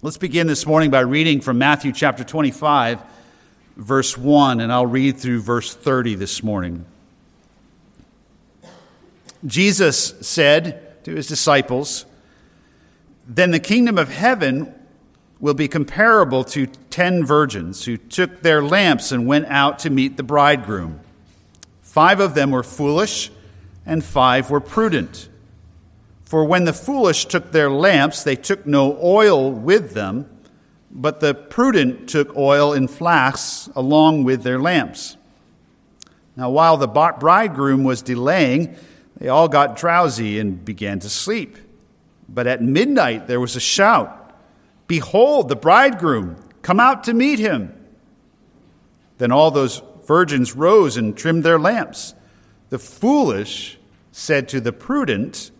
Let's begin this morning by reading from Matthew chapter 25, verse 1, and I'll read through verse 30 this morning. Jesus said to his disciples, Then the kingdom of heaven will be comparable to ten virgins who took their lamps and went out to meet the bridegroom. Five of them were foolish, and five were prudent. For when the foolish took their lamps, they took no oil with them, but the prudent took oil in flasks along with their lamps. Now, while the bridegroom was delaying, they all got drowsy and began to sleep. But at midnight there was a shout Behold, the bridegroom! Come out to meet him! Then all those virgins rose and trimmed their lamps. The foolish said to the prudent,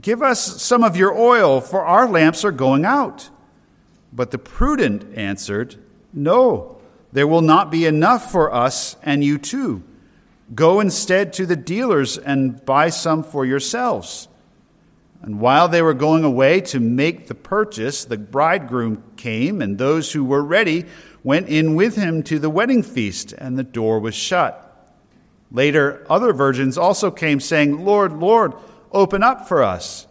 Give us some of your oil, for our lamps are going out. But the prudent answered, No, there will not be enough for us and you too. Go instead to the dealers and buy some for yourselves. And while they were going away to make the purchase, the bridegroom came, and those who were ready went in with him to the wedding feast, and the door was shut. Later, other virgins also came, saying, Lord, Lord, Open up for us.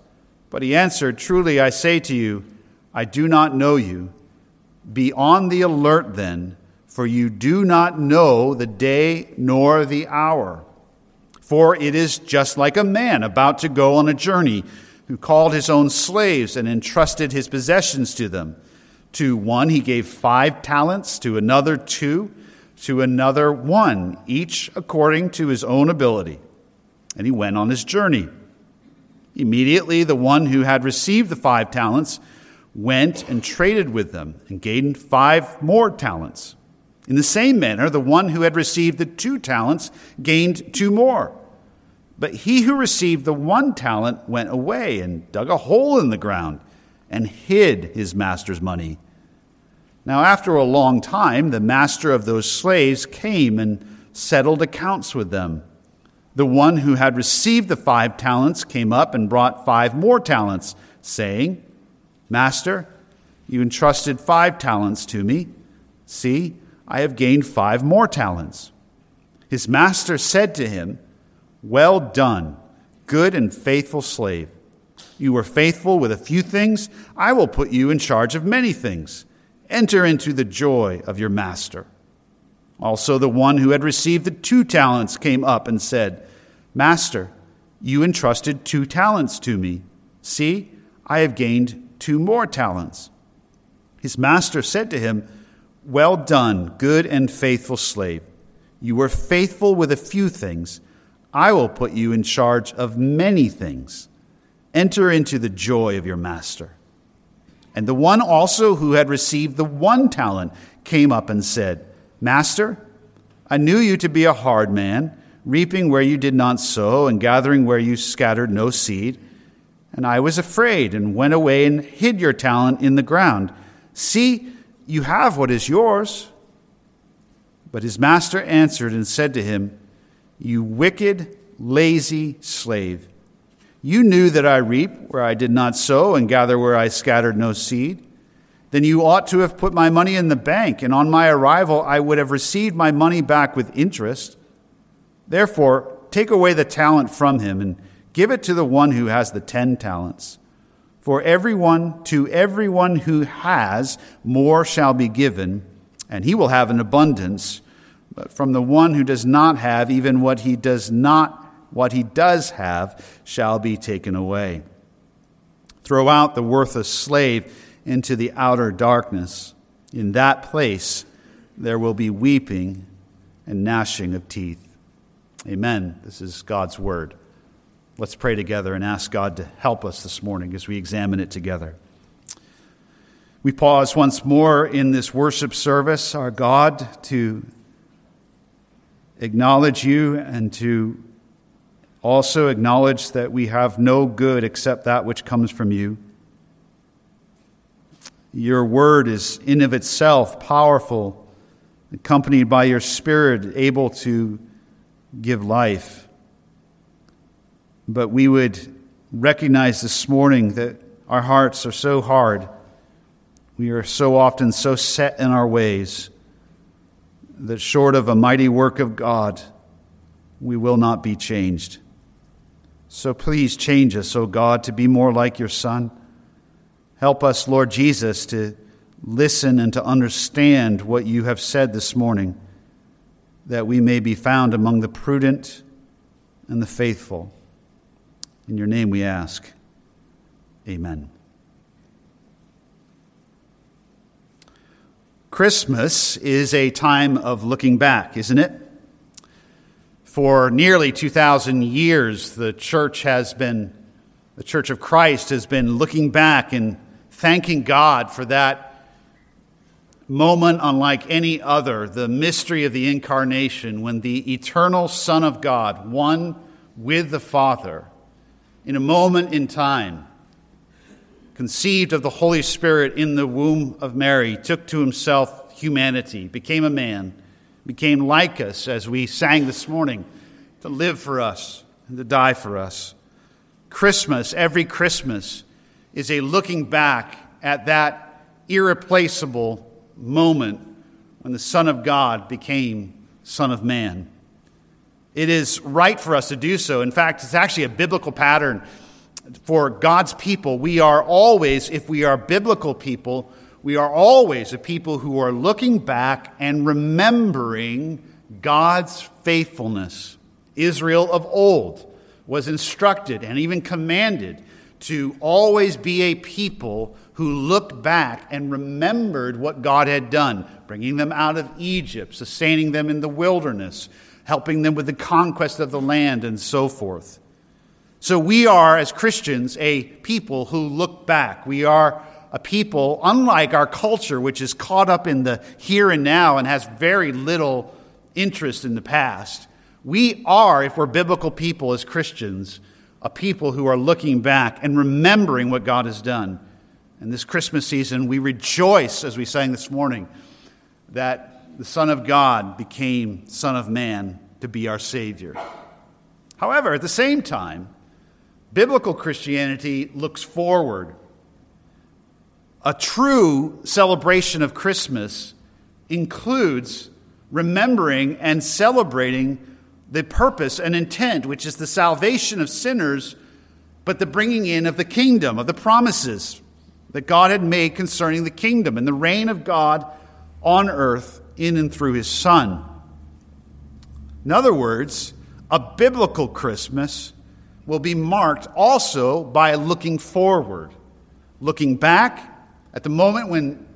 But he answered, Truly I say to you, I do not know you. Be on the alert then, for you do not know the day nor the hour. For it is just like a man about to go on a journey who called his own slaves and entrusted his possessions to them. To one he gave five talents, to another two, to another one, each according to his own ability. And he went on his journey. Immediately, the one who had received the five talents went and traded with them and gained five more talents. In the same manner, the one who had received the two talents gained two more. But he who received the one talent went away and dug a hole in the ground and hid his master's money. Now, after a long time, the master of those slaves came and settled accounts with them. The one who had received the five talents came up and brought five more talents, saying, Master, you entrusted five talents to me. See, I have gained five more talents. His master said to him, Well done, good and faithful slave. You were faithful with a few things, I will put you in charge of many things. Enter into the joy of your master. Also, the one who had received the two talents came up and said, Master, you entrusted two talents to me. See, I have gained two more talents. His master said to him, Well done, good and faithful slave. You were faithful with a few things. I will put you in charge of many things. Enter into the joy of your master. And the one also who had received the one talent came up and said, Master, I knew you to be a hard man, reaping where you did not sow, and gathering where you scattered no seed. And I was afraid, and went away and hid your talent in the ground. See, you have what is yours. But his master answered and said to him, You wicked, lazy slave. You knew that I reap where I did not sow and gather where I scattered no seed. Then you ought to have put my money in the bank, and on my arrival I would have received my money back with interest. Therefore, take away the talent from him and give it to the one who has the ten talents. For everyone, to everyone who has, more shall be given, and he will have an abundance. But from the one who does not have, even what he does not what he does have shall be taken away. Throw out the worthless slave into the outer darkness. In that place there will be weeping and gnashing of teeth. Amen. This is God's word. Let's pray together and ask God to help us this morning as we examine it together. We pause once more in this worship service, our God, to acknowledge you and to also acknowledge that we have no good except that which comes from you. Your word is in of itself powerful, accompanied by your spirit, able to give life. But we would recognize this morning that our hearts are so hard. We are so often so set in our ways that short of a mighty work of God, we will not be changed. So please change us, O God, to be more like your Son. Help us, Lord Jesus, to listen and to understand what you have said this morning, that we may be found among the prudent and the faithful. In your name we ask. Amen. Christmas is a time of looking back, isn't it? For nearly 2,000 years, the church has been, the Church of Christ has been looking back and thanking God for that moment unlike any other, the mystery of the incarnation, when the eternal Son of God, one with the Father, in a moment in time, conceived of the Holy Spirit in the womb of Mary, took to himself humanity, became a man, became like us, as we sang this morning, to live for us and to die for us. Christmas, every Christmas, is a looking back at that irreplaceable moment when the Son of God became Son of Man. It is right for us to do so. In fact, it's actually a biblical pattern for God's people, we are always, if we are biblical people, we are always a people who are looking back and remembering God's faithfulness. Israel of old was instructed and even commanded to always be a people who looked back and remembered what God had done, bringing them out of Egypt, sustaining them in the wilderness, helping them with the conquest of the land, and so forth. So we are, as Christians, a people who look back. We are a people, unlike our culture, which is caught up in the here and now and has very little interest in the past. We are, if we're biblical people as Christians, a people who are looking back and remembering what God has done. And this Christmas season, we rejoice, as we sang this morning, that the Son of God became Son of Man to be our Savior. However, at the same time, Biblical Christianity looks forward. A true celebration of Christmas includes remembering and celebrating the purpose and intent, which is the salvation of sinners, but the bringing in of the kingdom, of the promises that God had made concerning the kingdom and the reign of God on earth in and through his Son. In other words, a biblical Christmas will be marked also by looking forward, looking back at the moment when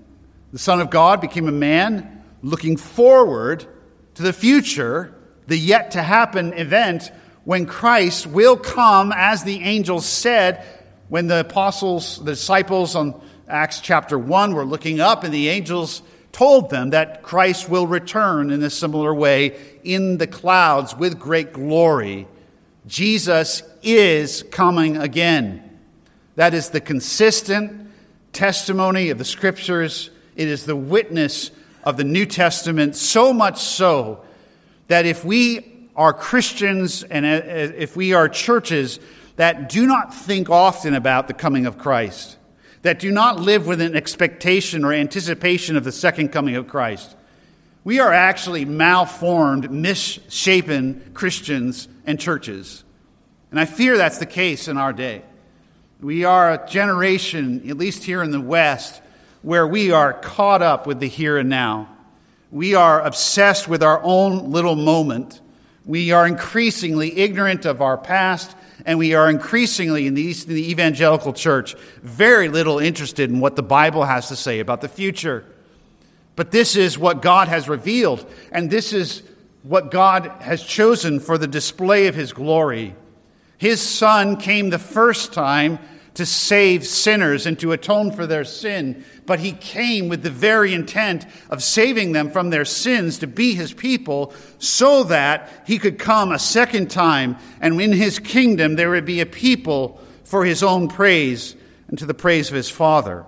the Son of God became a man, looking forward to the future, the yet to happen event when Christ will come, as the angels said, when the apostles, the disciples on Acts chapter 1 were looking up, and the angels told them that Christ will return in a similar way in the clouds with great glory. Jesus is coming again. That is the consistent testimony of the scriptures. It is the witness of the New Testament, so much so that if we are Christians and uh, if we are churches that do not think often about the coming of Christ, that do not live with an expectation or anticipation of the second coming of Christ, we are actually malformed, misshapen Christians and churches. And I fear that's the case in our day. We are a generation, at least here in the West, where we are caught up with the here and now. We are obsessed with our own little moment. We are increasingly ignorant of our past, and we are increasingly, in the, East, in the evangelical church, very little interested in what the Bible has to say about the future. But this is what God has revealed, and this is what God has chosen for the display of His glory. His Son came the first time to save sinners and to atone for their sin, but He came with the very intent of saving them from their sins to be His people so that He could come a second time and in His kingdom there would be a people for His own praise and to the praise of His Father.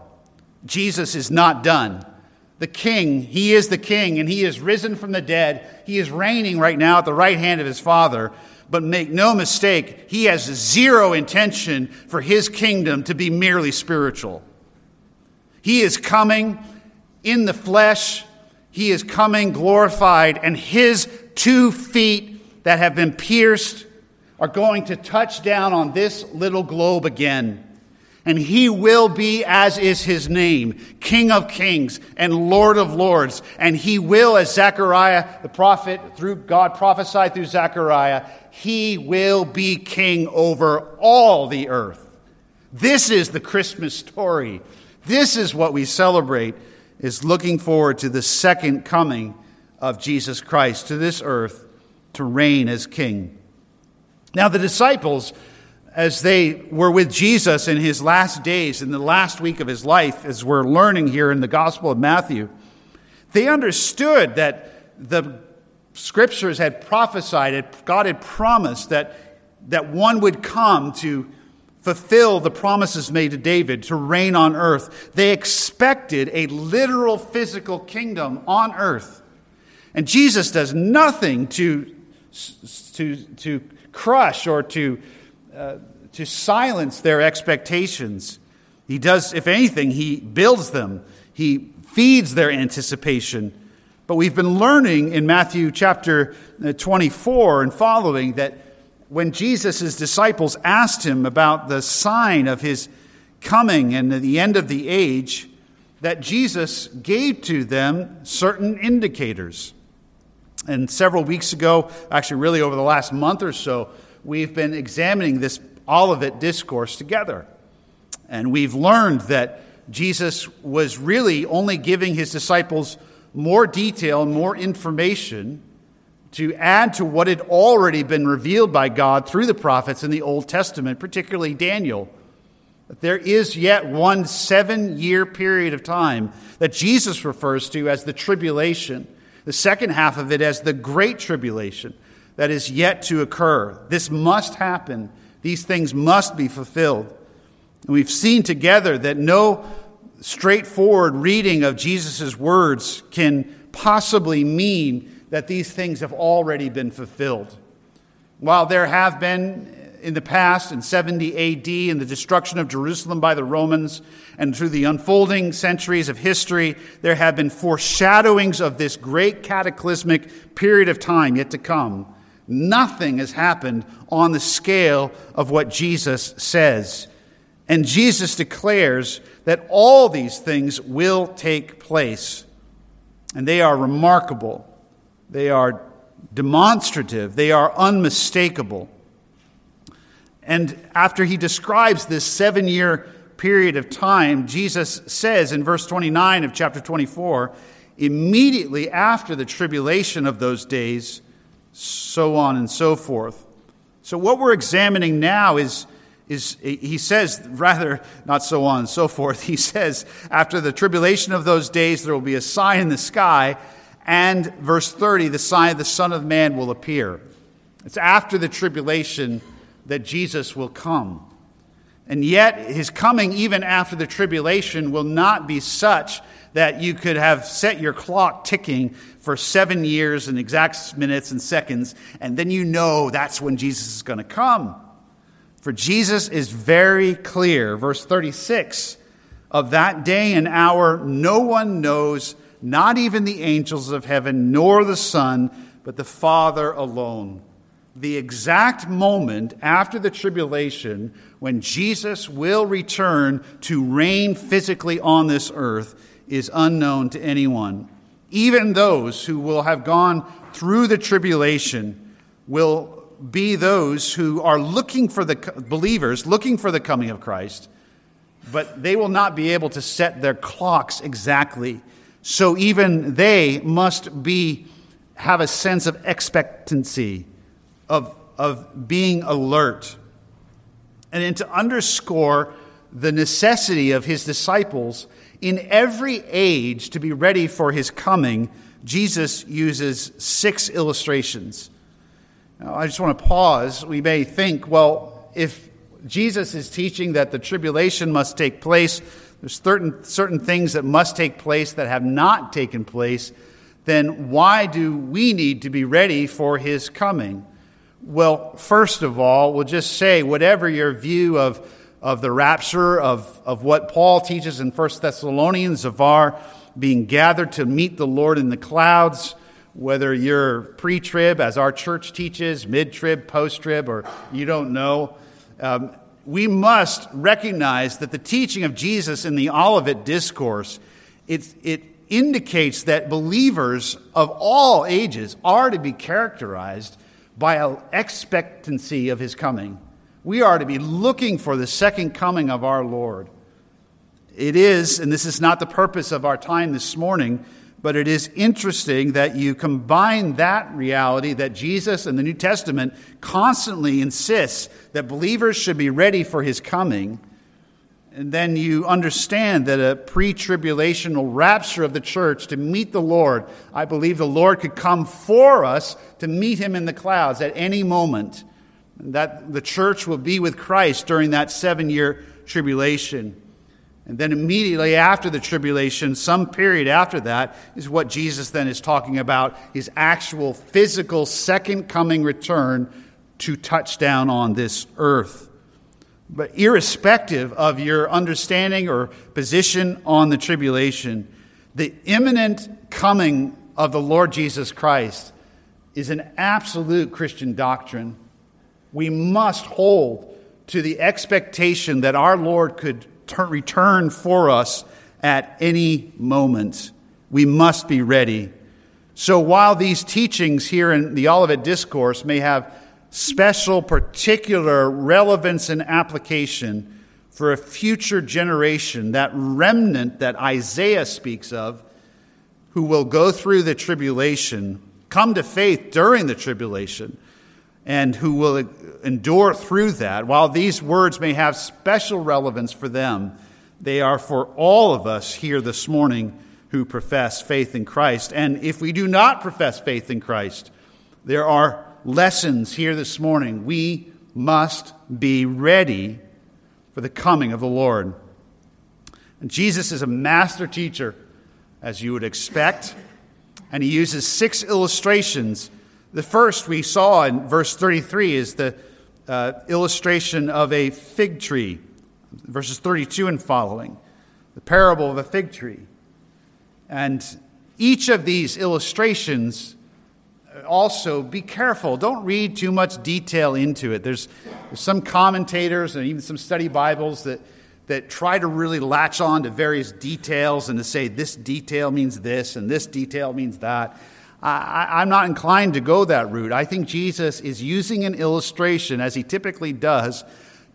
Jesus is not done the king. He is the king, and he is risen from the dead. He is reigning right now at the right hand of his Father. But make no mistake, he has zero intention for his kingdom to be merely spiritual. He is coming in the flesh. He is coming glorified, and his two feet that have been pierced are going to touch down on this little globe again. And he will be, as is his name, King of kings and Lord of lords. And he will, as Zechariah, the prophet, through God prophesied through Zechariah, he will be king over all the earth. This is the Christmas story. This is what we celebrate, is looking forward to the second coming of Jesus Christ to this earth to reign as king. Now, the disciples as they were with Jesus in his last days, in the last week of his life, as we're learning here in the Gospel of Matthew, they understood that the scriptures had prophesied, God had promised that, that one would come to fulfill the promises made to David to reign on earth. They expected a literal physical kingdom on earth. And Jesus does nothing to, to, to crush or to uh, to silence their expectations. He does, if anything, he builds them, he feeds their anticipation. But we've been learning in Matthew chapter uh, 24 and following that when Jesus' disciples asked him about the sign of his coming and the end of the age, that Jesus gave to them certain indicators. And several weeks ago, actually, really over the last month or so, we've been examining this Olivet discourse together. And we've learned that Jesus was really only giving his disciples more detail and more information to add to what had already been revealed by God through the prophets in the Old Testament, particularly Daniel. That there is yet one seven year period of time that Jesus refers to as the tribulation, the second half of it as the great tribulation that is yet to occur. This must happen. These things must be fulfilled. And we've seen together that no straightforward reading of Jesus' words can possibly mean that these things have already been fulfilled. While there have been in the past, in 70 AD, in the destruction of Jerusalem by the Romans, and through the unfolding centuries of history, there have been foreshadowings of this great cataclysmic period of time yet to come. Nothing has happened on the scale of what Jesus says. And Jesus declares that all these things will take place. And they are remarkable, they are demonstrative, they are unmistakable. And after he describes this seven year period of time, Jesus says in verse 29 of chapter 24, immediately after the tribulation of those days, so on and so forth. So, what we're examining now is, is he says, rather, not so on and so forth, he says, after the tribulation of those days, there will be a sign in the sky, and verse 30, the sign of the Son of Man will appear. It's after the tribulation that Jesus will come. And yet, his coming, even after the tribulation, will not be such that you could have set your clock ticking for seven years and exact minutes and seconds, and then you know that's when Jesus is going to come. For Jesus is very clear. Verse 36 of that day and hour, no one knows, not even the angels of heaven, nor the Son, but the Father alone. The exact moment after the tribulation when Jesus will return to reign physically on this earth is unknown to anyone. Even those who will have gone through the tribulation will be those who are looking for the believers, looking for the coming of Christ, but they will not be able to set their clocks exactly. So even they must be have a sense of expectancy, of, of being alert. And to underscore the necessity of his disciples in every age to be ready for his coming, Jesus uses six illustrations. Now, I just want to pause. We may think, well, if Jesus is teaching that the tribulation must take place, there's certain, certain things that must take place that have not taken place, then why do we need to be ready for his coming? Well, first of all, we'll just say whatever your view of of the rapture, of, of what Paul teaches in 1 Thessalonians, of our being gathered to meet the Lord in the clouds, whether you're pre trib, as our church teaches, mid trib, post trib, or you don't know. Um, we must recognize that the teaching of Jesus in the Olivet Discourse, it, it indicates that believers of all ages are to be characterized by an expectancy of his coming. We are to be looking for the second coming of our Lord. It is, and this is not the purpose of our time this morning, but it is interesting that you combine that reality that Jesus in the New Testament constantly insists that believers should be ready for his coming. And then you understand that a pre tribulational rapture of the church to meet the Lord, I believe the Lord could come for us to meet him in the clouds at any moment. That the church will be with Christ during that seven year tribulation. And then immediately after the tribulation, some period after that, is what Jesus then is talking about his actual physical second coming return to touch down on this earth. But irrespective of your understanding or position on the tribulation, the imminent coming of the Lord Jesus Christ is an absolute Christian doctrine. We must hold to the expectation that our Lord could return for us at any moment. We must be ready. So while these teachings here in the Olivet Discourse may have special, particular relevance and application for a future generation, that remnant that Isaiah speaks of, who will go through the tribulation, come to faith during the tribulation, and who will endure through that, while these words may have special relevance for them, they are for all of us here this morning who profess faith in Christ. And if we do not profess faith in Christ, there are lessons here this morning. We must be ready for the coming of the Lord. And Jesus is a master teacher, as you would expect, and he uses six illustrations the first we saw in verse 33 is the uh, illustration of a fig tree, verses 32 and following, the parable of a fig tree. And each of these illustrations uh, also be careful. Don't read too much detail into it. There's, there's some commentators and even some study Bibles that, that try to really latch on to various details and to say this detail means this and this detail means that. I, am not inclined to go that route. I think Jesus is using an illustration, as he typically does,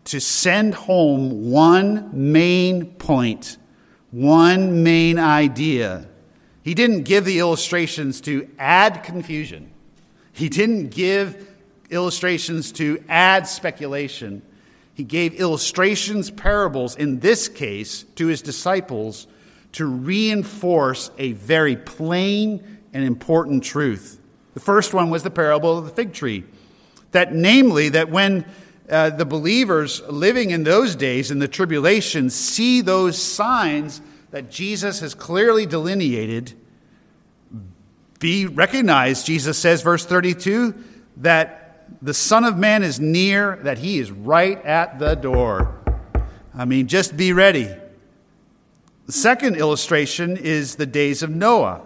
to send home one main point, one main idea. He didn't give the illustrations to add confusion, he didn't give illustrations to add speculation. He gave illustrations, parables, in this case, to his disciples to reinforce a very plain an important truth. The first one was the parable of the fig tree. That, namely, that when uh, the believers living in those days in the tribulation see those signs that Jesus has clearly delineated, be recognized, Jesus says, verse 32, that the Son of Man is near, that he is right at the door. I mean, just be ready. The second illustration is the days of Noah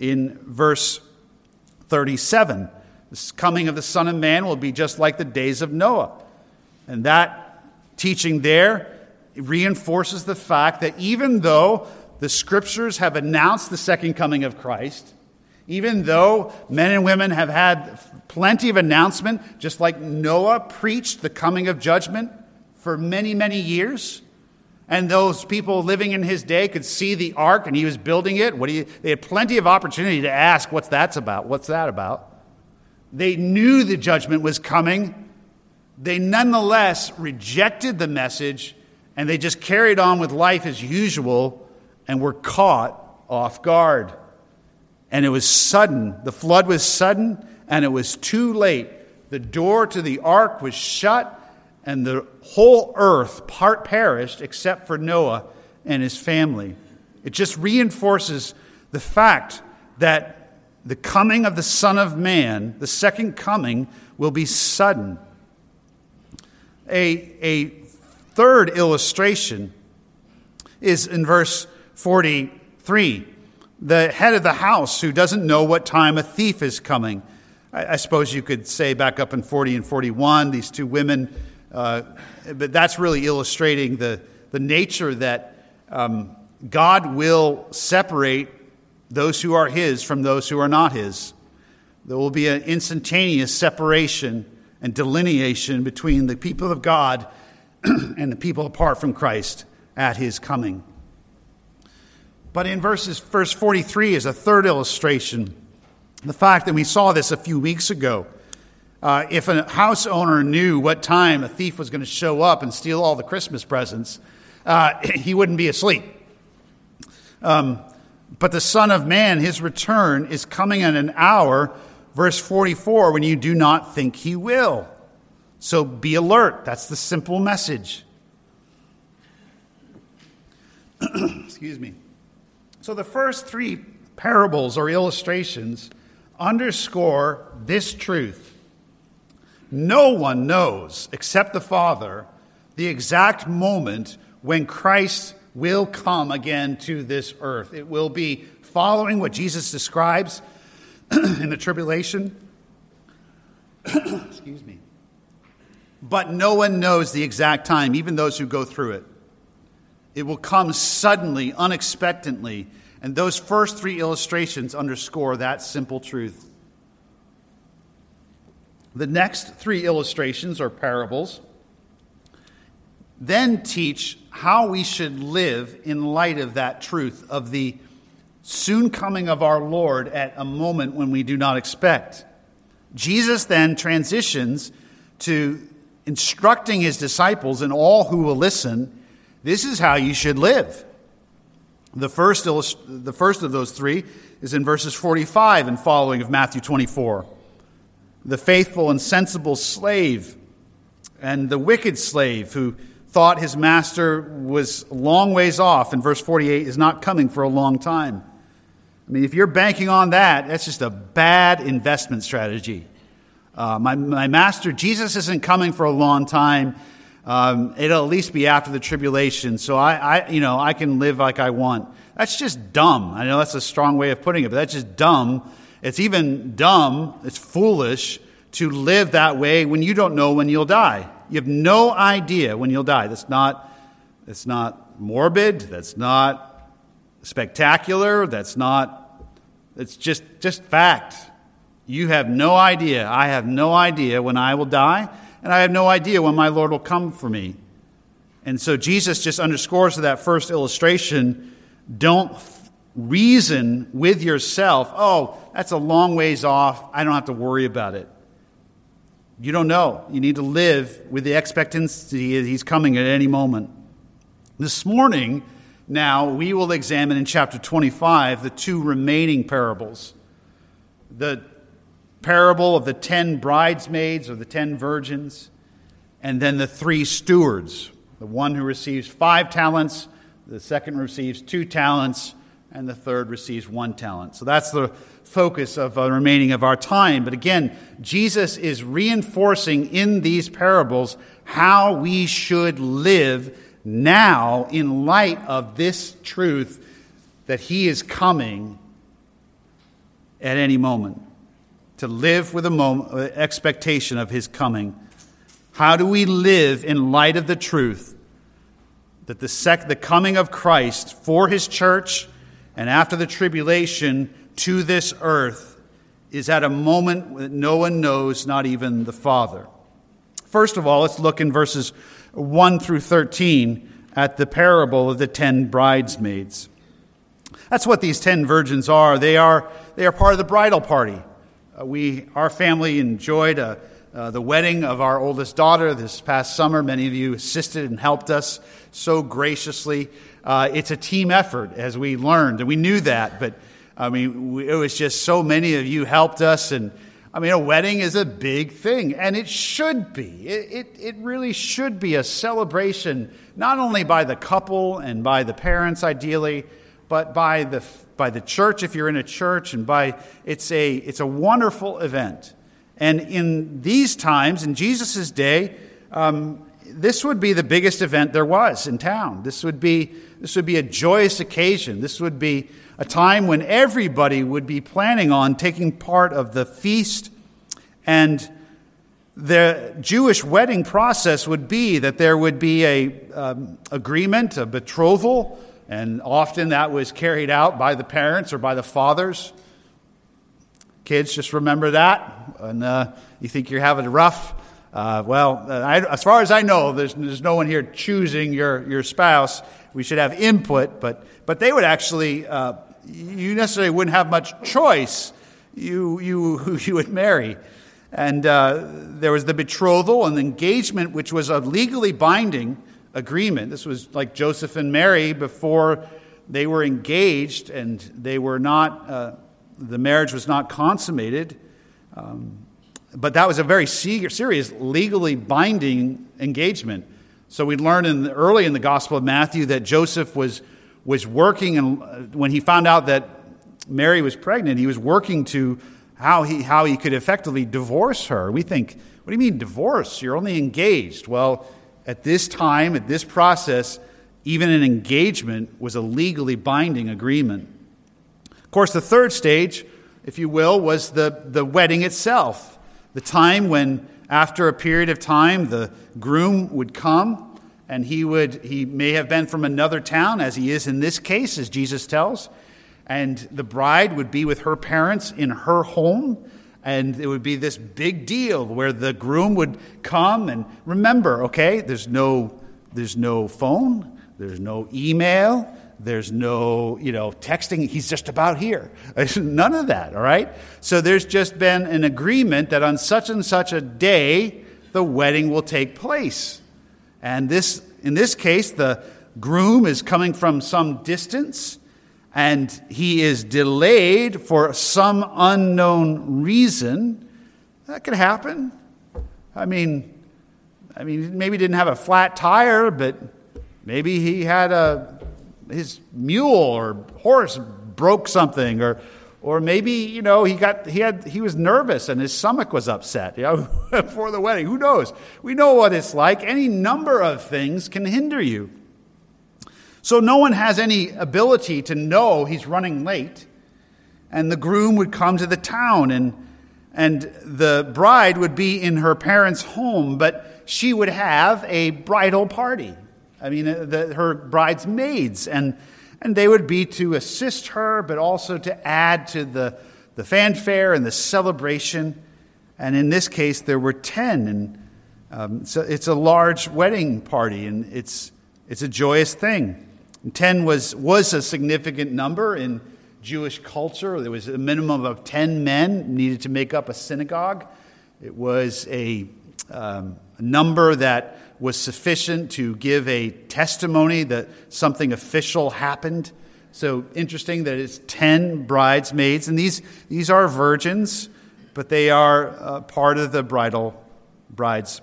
in verse 37. This coming of the Son of Man will be just like the days of Noah. And that teaching there reinforces the fact that even though the scriptures have announced the second coming of Christ, even though men and women have had plenty of announcement, just like Noah preached the coming of judgment for many, many years, and those people living in his day could see the ark and he was building it. What do you, they had plenty of opportunity to ask, What's that about? What's that about? They knew the judgment was coming. They nonetheless rejected the message and they just carried on with life as usual and were caught off guard. And it was sudden. The flood was sudden and it was too late. The door to the ark was shut and the whole earth part perished except for Noah and his family. It just reinforces the fact that the coming of the Son of Man, the second coming, will be sudden. A, a third illustration is in verse 43. The head of the house who doesn't know what time a thief is coming. I, I suppose you could say back up in 40 and 41, these two women, uh, but that's really illustrating the, the nature that um, God will separate those who are His from those who are not His. There will be an instantaneous separation and delineation between the people of God and the people apart from Christ at his coming. But in verses, verse 43 is a third illustration. The fact that we saw this a few weeks ago. Uh, if a house owner knew what time a thief was going to show up and steal all the Christmas presents, uh, he wouldn't be asleep. Um, but the Son of Man, his return, is coming in an hour, verse 44, when you do not think he will. So be alert. That's the simple message. Excuse me. So the first three parables or illustrations underscore this truth. No one knows, except the Father, the exact moment when Christ will come again to this earth. It will be following what Jesus describes in the tribulation. Excuse me but no one knows the exact time, even those who go through it. It will come suddenly, unexpectedly, and those first three illustrations underscore that simple truth. The next three illustrations, or parables, then teach how we should live in light of that truth, of the soon coming of our Lord at a moment when we do not expect. Jesus then transitions to instructing his disciples and all who will listen this is how you should live. The first, the first of those three is in verses 45 and following of Matthew 24. The faithful and sensible slave and the wicked slave who thought his master was a long ways off in verse 48 is not coming for a long time. I mean, if you're banking on that, that's just a bad investment strategy. Uh, my, my master, Jesus isn't coming for a long time. Um, it'll at least be after the tribulation, so I, I, you know, I can live like I want. That's just dumb. I know that's a strong way of putting it, but that's just dumb. It's even dumb, it's foolish to live that way when you don't know when you'll die. You have no idea when you'll die. That's not, that's not morbid, that's not spectacular, that's not, it's just, just fact. You have no idea. I have no idea when I will die, and I have no idea when my Lord will come for me. And so Jesus just underscores that first illustration don't reason with yourself, oh, that's a long ways off. I don't have to worry about it. You don't know. You need to live with the expectancy that he's coming at any moment. This morning, now, we will examine in chapter 25 the two remaining parables. The parable of the ten bridesmaids or the ten virgins, and then the three stewards the one who receives five talents, the second receives two talents, and the third receives one talent. So that's the focus of the remaining of our time. But again, Jesus is reinforcing in these parables how we should live now in light of this truth that he is coming at any moment to live with a moment, uh, expectation of his coming. How do we live in light of the truth that the, sec- the coming of Christ for his church and after the tribulation to this earth is at a moment that no one knows, not even the Father? First of all, let's look in verses 1 through 13 at the parable of the ten bridesmaids. That's what these ten virgins are. They are, they are part of the bridal party. Uh, we, our family enjoyed uh, uh, the wedding of our oldest daughter this past summer. Many of you assisted and helped us so graciously. Uh, it's a team effort, as we learned, and we knew that, but I mean, we, it was just so many of you helped us. And I mean, a wedding is a big thing, and it should be. It, it, it really should be a celebration, not only by the couple and by the parents, ideally, but by the by the church if you're in a church, and by it's a it's a wonderful event. And in these times, in Jesus' day, um, this would be the biggest event there was in town. This would be, this would be a joyous occasion. This would be a time when everybody would be planning on taking part of the feast. And the Jewish wedding process would be that there would be a um, agreement, a betrothal, and often that was carried out by the parents or by the fathers. Kids, just remember that. And uh, you think you're having a rough. Uh, well, uh, I, as far as I know, there's, there's no one here choosing your, your spouse. We should have input, but, but they would actually, uh, you necessarily wouldn't have much choice you, you, who you would marry. And uh, there was the betrothal and engagement, which was a legally binding agreement. This was like Joseph and Mary before they were engaged and they were not, uh, the marriage was not consummated. Um, but that was a very serious, legally binding engagement. So we learn in the, early in the Gospel of Matthew that Joseph was, was working, and uh, when he found out that Mary was pregnant, he was working to how he, how he could effectively divorce her. We think, what do you mean divorce? You're only engaged. Well, at this time, at this process, even an engagement was a legally binding agreement. Of course, the third stage, if you will, was the, the wedding itself. The time when, after a period of time, the groom would come and he would, he may have been from another town, as he is in this case, as Jesus tells, and the bride would be with her parents in her home. And it would be this big deal where the groom would come and remember, okay, there's no, there's no phone, there's no email, there's no, you know, texting. He's just about here. None of that, all right? So there's just been an agreement that on such and such a day, the wedding will take place. And this, in this case, the groom is coming from some distance and he is delayed for some unknown reason. That could happen. I mean, I mean, maybe he didn't have a flat tire, but maybe he had a his mule or horse broke something or or maybe you know he got he had he was nervous and his stomach was upset you know before the wedding. Who knows? We know what it's like. Any number of things can hinder you. So no one has any ability to know he's running late. And the groom would come to the town and and the bride would be in her parents home but she would have a bridal party I mean, uh, the, her bridesmaids, and, and they would be to assist her, but also to add to the, the fanfare and the celebration. And in this case, there were 10. And um, so it's a large wedding party, and it's, it's a joyous thing. And 10 was, was a significant number in Jewish culture. There was a minimum of 10 men needed to make up a synagogue. It was a, um, a number that was sufficient to give a testimony that something official happened. So interesting that it's 10 bridesmaids, and these, these are virgins, but they are uh, part of the bridal brides.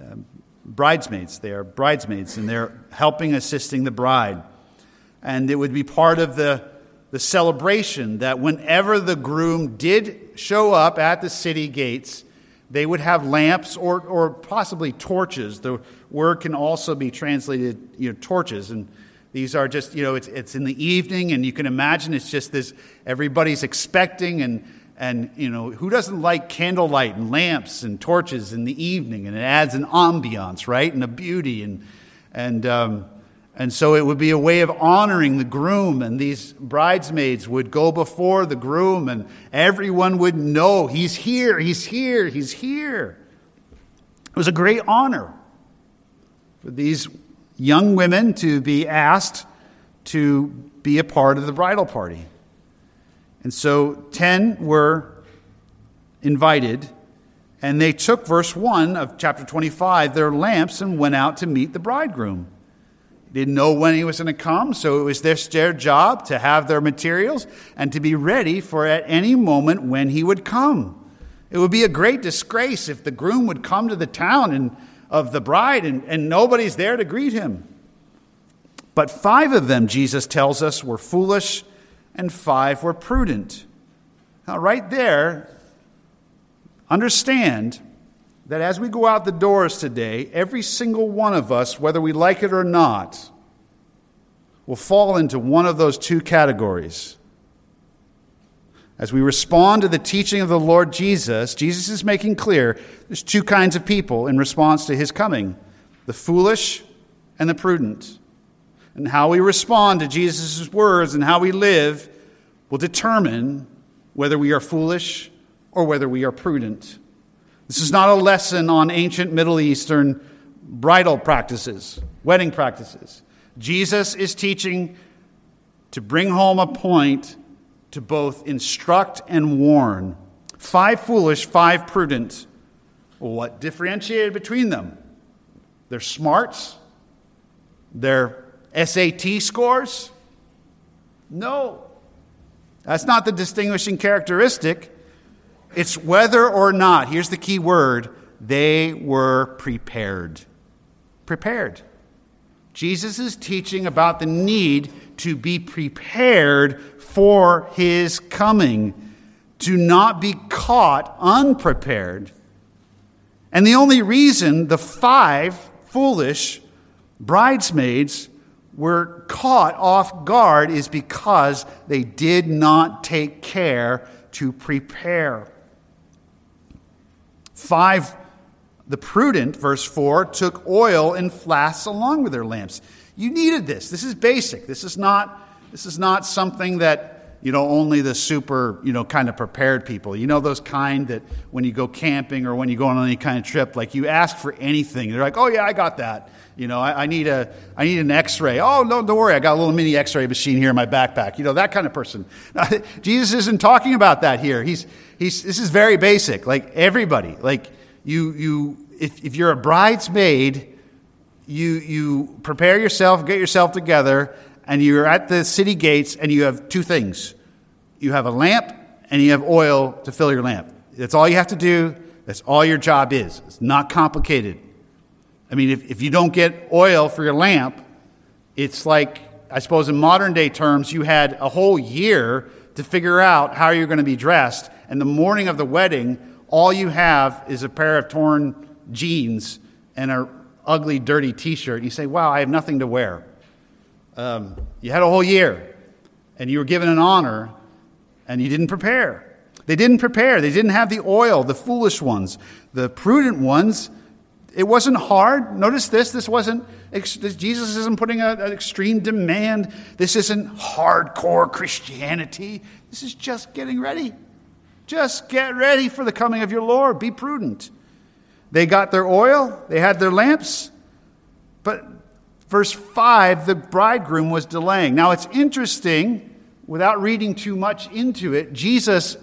Um, bridesmaids. They are bridesmaids, and they're helping, assisting the bride. And it would be part of the, the celebration that whenever the groom did show up at the city gates, they would have lamps or, or possibly torches. The word can also be translated, you know, torches. And these are just, you know, it's, it's in the evening, and you can imagine it's just this, everybody's expecting, and, and, you know, who doesn't like candlelight and lamps and torches in the evening? And it adds an ambiance, right? And a beauty. And, and, um, and so it would be a way of honoring the groom, and these bridesmaids would go before the groom, and everyone would know he's here, he's here, he's here. It was a great honor for these young women to be asked to be a part of the bridal party. And so 10 were invited, and they took verse 1 of chapter 25, their lamps, and went out to meet the bridegroom didn't know when he was going to come, so it was their job to have their materials and to be ready for at any moment when he would come. It would be a great disgrace if the groom would come to the town and, of the bride and, and nobody's there to greet him. But five of them, Jesus tells us, were foolish and five were prudent. Now, right there, understand that as we go out the doors today, every single one of us, whether we like it or not, will fall into one of those two categories. As we respond to the teaching of the Lord Jesus, Jesus is making clear there's two kinds of people in response to his coming the foolish and the prudent. And how we respond to Jesus' words and how we live will determine whether we are foolish or whether we are prudent. This is not a lesson on ancient Middle Eastern bridal practices, wedding practices. Jesus is teaching to bring home a point to both instruct and warn. Five foolish, five prudent. What differentiated between them? Their smarts? Their SAT scores? No. That's not the distinguishing characteristic. It's whether or not, here's the key word, they were prepared. Prepared. Jesus is teaching about the need to be prepared for his coming, to not be caught unprepared. And the only reason the five foolish bridesmaids were caught off guard is because they did not take care to prepare. Five, the prudent, verse 4, took oil in flasks along with their lamps. You needed this. This is basic. This is not, this is not something that you know, only the super, you know, kind of prepared people. You know, those kind that when you go camping or when you go on any kind of trip, like you ask for anything. They're like, oh, yeah, I got that. You know, I, I need, a, I need an x ray. Oh, no, don't worry. I got a little mini x ray machine here in my backpack. You know, that kind of person. Jesus isn't talking about that here. He's, he's, this is very basic. Like everybody, like you, you, if, if you're a bridesmaid, you, you prepare yourself, get yourself together, and you're at the city gates and you have two things you have a lamp and you have oil to fill your lamp. That's all you have to do. That's all your job is. It's not complicated. I mean, if, if you don't get oil for your lamp, it's like, I suppose, in modern day terms, you had a whole year to figure out how you're going to be dressed. And the morning of the wedding, all you have is a pair of torn jeans and an ugly, dirty t shirt. You say, Wow, I have nothing to wear. Um, you had a whole year, and you were given an honor, and you didn't prepare. They didn't prepare. They didn't have the oil, the foolish ones. The prudent ones, it wasn't hard. Notice this. This wasn't, Jesus isn't putting a, an extreme demand. This isn't hardcore Christianity. This is just getting ready. Just get ready for the coming of your Lord. Be prudent. They got their oil, they had their lamps, but verse 5, the bridegroom was delaying. Now it's interesting, without reading too much into it, Jesus,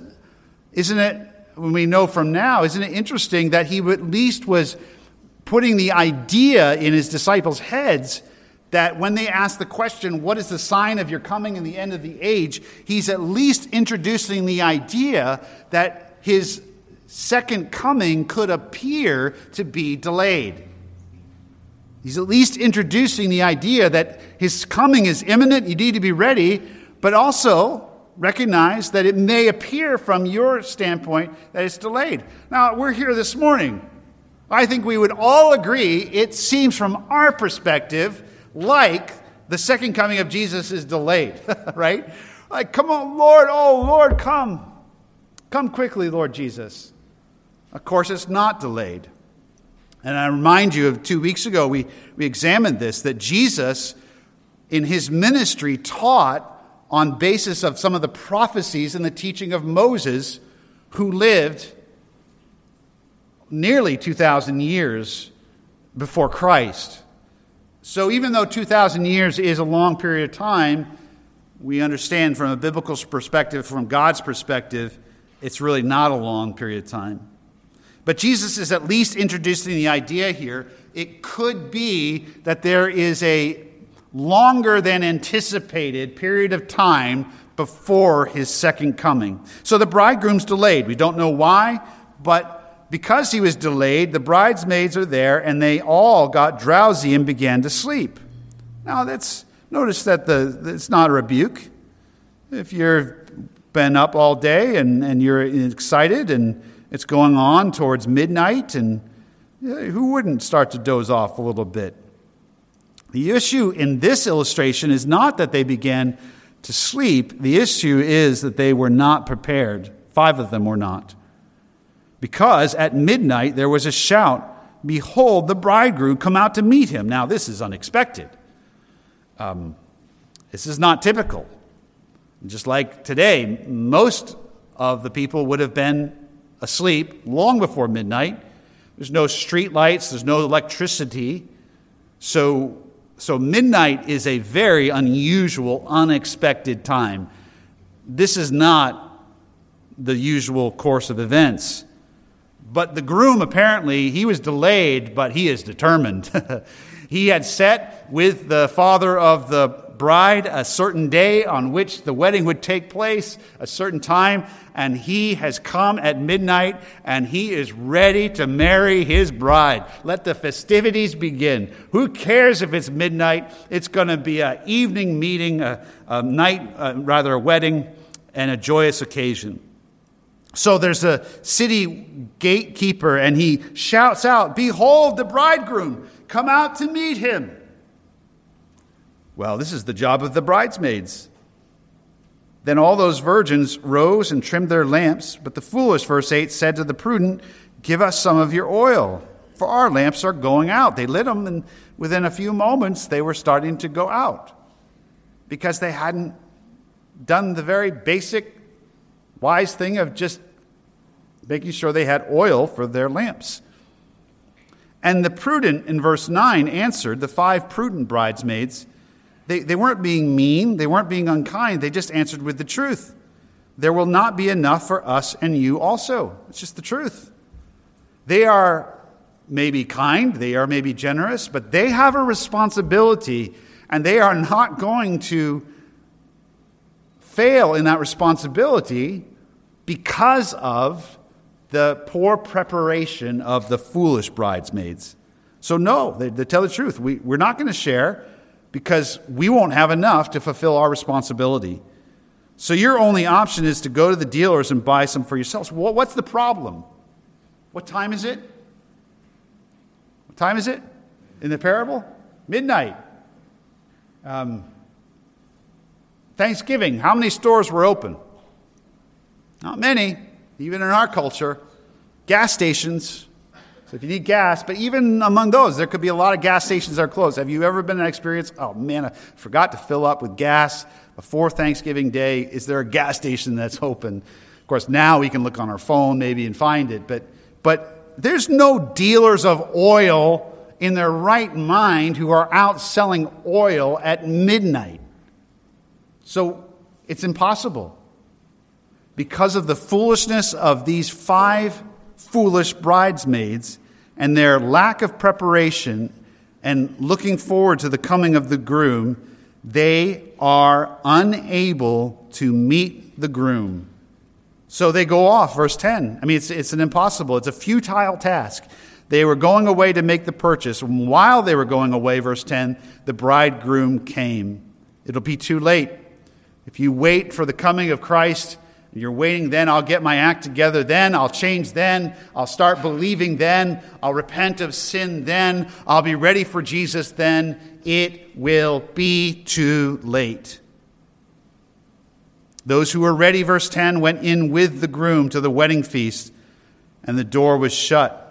isn't it, when we know from now, isn't it interesting that he at least was putting the idea in his disciples' heads that when they ask the question, What is the sign of your coming and the end of the age? he's at least introducing the idea that his second coming could appear to be delayed. He's at least introducing the idea that his coming is imminent, you need to be ready, but also recognize that it may appear from your standpoint that it's delayed. Now, we're here this morning. I think we would all agree it seems from our perspective like the second coming of Jesus is delayed, right? Like, come on, Lord, oh, Lord, come. Come quickly, Lord Jesus. Of course, it's not delayed. And I remind you of two weeks ago, we, we examined this that Jesus, in his ministry, taught on basis of some of the prophecies and the teaching of Moses, who lived nearly 2,000 years before Christ. So even though 2,000 years is a long period of time, we understand from a biblical perspective, from God's perspective, it's really not a long period of time. But Jesus is at least introducing the idea here. It could be that there is a longer than anticipated period of time before his second coming. So the bridegroom's delayed. We don't know why, but because he was delayed, the bridesmaids are there and they all got drowsy and began to sleep. Now that's notice that the it's not a rebuke. If you've been up all day and, and you're excited and it's going on towards midnight, and Who wouldn't start to doze off a little bit? The issue in this illustration is not that they began to sleep, the issue is that they were not prepared. Five of them were not. Because at midnight there was a shout Behold, the bridegroom come out to meet him. Now, this is unexpected. Um, this is not typical. Just like today, most of the people would have been asleep long before midnight. There's no street lights, there's no electricity. So, so midnight is a very unusual, unexpected time. This is not the usual course of events. But the groom, apparently, he was delayed, but he is determined. he had set with the father of the bride a certain day on which the wedding would take place, a certain time, and he has come at midnight and he is ready to marry his bride. Let the festivities begin. Who cares if it's midnight? It's going to be an evening meeting, a, a night, uh, rather, a wedding, and a joyous occasion. So there's a city gatekeeper, and he shouts out, Behold, the bridegroom, come out to meet him. Well, this is the job of the bridesmaids. Then all those virgins rose and trimmed their lamps, but the foolish, verse 8, said to the prudent, Give us some of your oil, for our lamps are going out. They lit them, and within a few moments, they were starting to go out because they hadn't done the very basic wise thing of just making sure they had oil for their lamps. And the prudent in verse 9 answered, the five prudent bridesmaids, they, they weren't being mean, they weren't being unkind, they just answered with the truth. There will not be enough for us and you also. It's just the truth. They are maybe kind, they are maybe generous, but they have a responsibility and they are not going to fail in that responsibility because of the poor preparation of the foolish bridesmaids. So, no, they, they tell the truth. We, we're not going to share because we won't have enough to fulfill our responsibility. So, your only option is to go to the dealers and buy some for yourselves. What's the problem? What time is it? What time is it in the parable? Midnight. Um, Thanksgiving, how many stores were open? Not many even in our culture, gas stations. So if you need gas, but even among those, there could be a lot of gas stations that are closed. Have you ever been in an experience? Oh man, I forgot to fill up with gas before Thanksgiving Day. Is there a gas station that's open? Of course, now we can look on our phone maybe and find it, but but there's no dealers of oil in their right mind who are out selling oil at midnight. So it's impossible because of the foolishness of these five foolish bridesmaids and their lack of preparation and looking forward to the coming of the groom, they are unable to meet the groom. So they go off, verse 10. I mean, it's, it's an impossible, it's a futile task. They were going away to make the purchase. While they were going away, verse 10, the bridegroom came. It'll be too late. If you wait for the coming of Christ, you're waiting then, I'll get my act together then, I'll change then, I'll start believing then, I'll repent of sin then, I'll be ready for Jesus then. It will be too late. Those who were ready, verse 10, went in with the groom to the wedding feast, and the door was shut.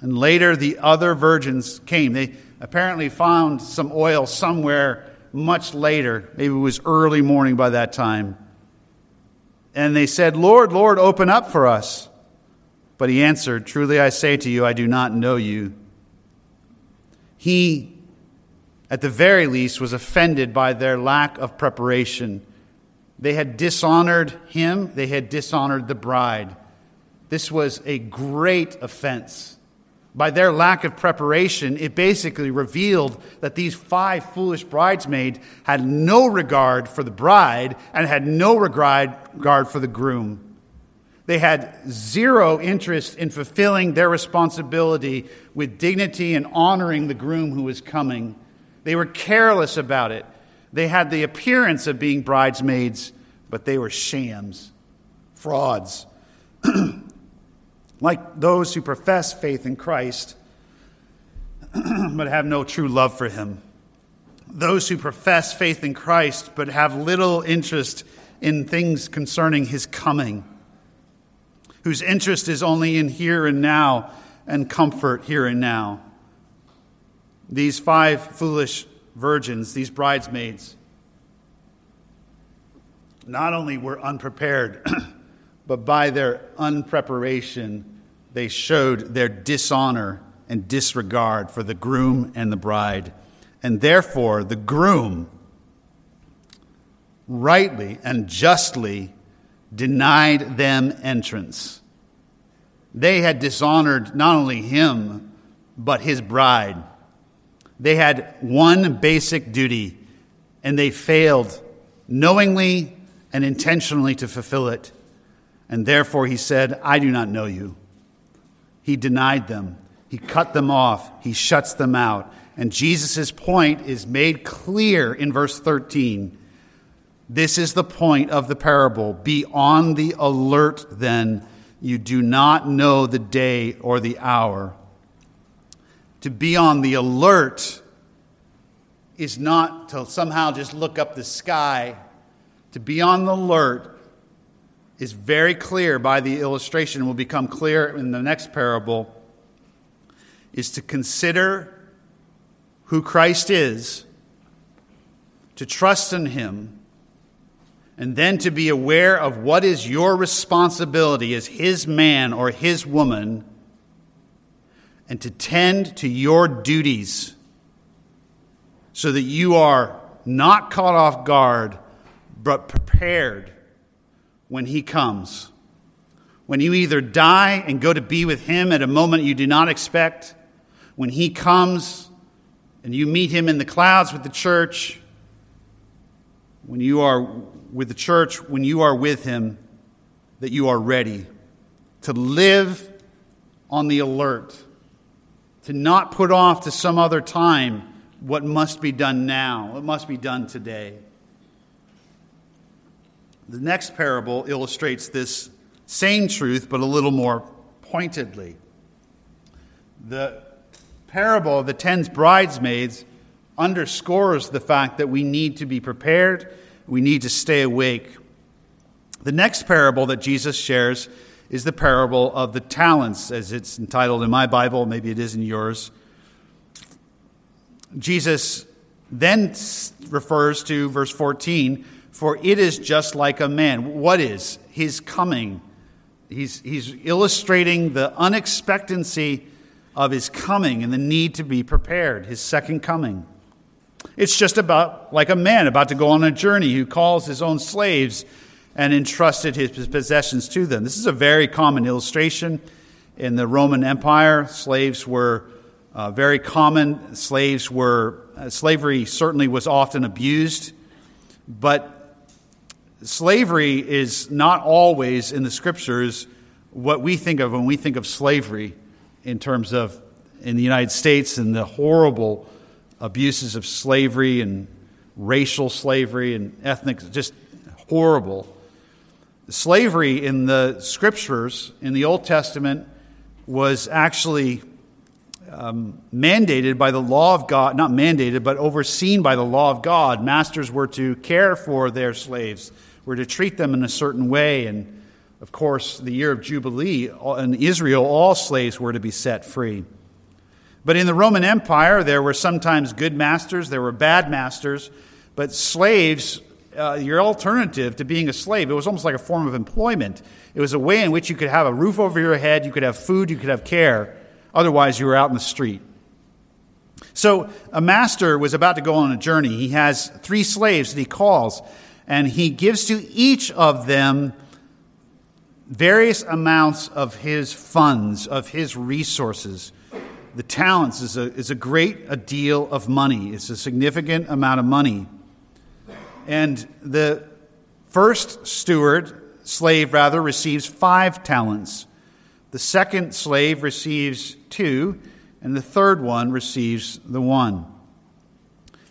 And later the other virgins came. They apparently found some oil somewhere much later. Maybe it was early morning by that time. And they said, Lord, Lord, open up for us. But he answered, Truly I say to you, I do not know you. He, at the very least, was offended by their lack of preparation. They had dishonored him, they had dishonored the bride. This was a great offense by their lack of preparation, it basically revealed that these five foolish bridesmaids had no regard for the bride and had no regard for the groom. They had zero interest in fulfilling their responsibility with dignity and honoring the groom who was coming. They were careless about it. They had the appearance of being bridesmaids, but they were shams, frauds. like those who profess faith in Christ but have no true love for him. Those who profess faith in Christ but have little interest in things concerning his coming, whose interest is only in here and now and comfort here and now. These five foolish virgins, these bridesmaids, not only were unprepared, but by their unpreparation, they showed their dishonor and disregard for the groom and the bride. And therefore, the groom rightly and justly denied them entrance. They had dishonored not only him, but his bride. They had one basic duty, and they failed knowingly and intentionally to fulfill it. And therefore, he said, I do not know you. He denied them, he cut them off, he shuts them out. And Jesus' point is made clear in verse 13. This is the point of the parable. Be on the alert then. You do not know the day or the hour. To be on the alert is not to somehow just look up the sky. To be on the alert is very clear by the illustration, will become clear in the next parable, is to consider who Christ is, to trust in Him, and then to be aware of what is your responsibility as His man or His woman, and to tend to your duties so that you are not caught off guard, but prepared when he comes. When you either die and go to be with him at a moment you do not expect, when he comes and you meet him in the clouds with the church, when you are with the church, when you are with him, that you are ready to live on the alert, to not put off to some other time what must be done now, what must be done today. The next parable illustrates this same truth, but a little more pointedly. The parable of the ten bridesmaids underscores the fact that we need to be prepared, we need to stay awake. The next parable that Jesus shares is the parable of the talents, as it's entitled in my Bible, maybe it is in yours. Jesus then refers to verse 14 for it is just like a man. What is? His coming. He's, he's illustrating the unexpectancy of his coming and the need to be prepared, his second coming. It's just about like a man about to go on a journey who calls his own slaves and entrusted his possessions to them. This is a very common illustration in the Roman Empire. Slaves were uh, very common. Slaves were, uh, slavery certainly was often abused, but slavery is not always in the scriptures what we think of when we think of slavery in terms of in the United States and the horrible abuses of slavery and racial slavery and ethnic, just horrible. Slavery in the scriptures in the Old Testament was actually um, mandated by the law of God, not mandated, but overseen by the law of God. Masters were to care for their slaves we're to treat them in a certain way. And of course, the year of Jubilee, in Israel, all slaves were to be set free. But in the Roman Empire, there were sometimes good masters, there were bad masters, but slaves, uh, your alternative to being a slave, it was almost like a form of employment. It was a way in which you could have a roof over your head, you could have food, you could have care. Otherwise, you were out in the street. So, a master was about to go on a journey. He has three slaves that he calls and he gives to each of them various amounts of his funds, of his resources. The talents is a, is a great a deal of money, it's a significant amount of money. And the first steward, slave rather, receives five talents. The second slave receives two, and the third one receives the one.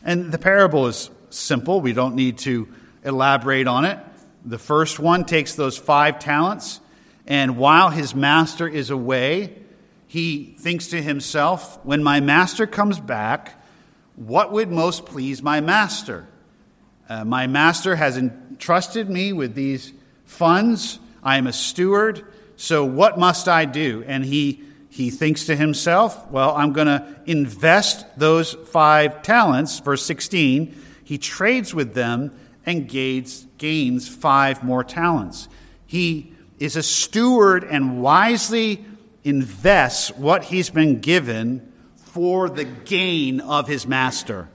And the parable is simple. We don't need to elaborate on it. The first one takes those five talents And while his master is away, he thinks to himself, When my master comes back, what would most please my master? Uh, my master has entrusted me with these funds. I am a steward. So what must I do? And he, he thinks to himself, Well, I'm going to invest those five talents. Verse 16. He trades with them and gains, gains five more talents. He is a steward and wisely invests what he's been given for the gain of his master.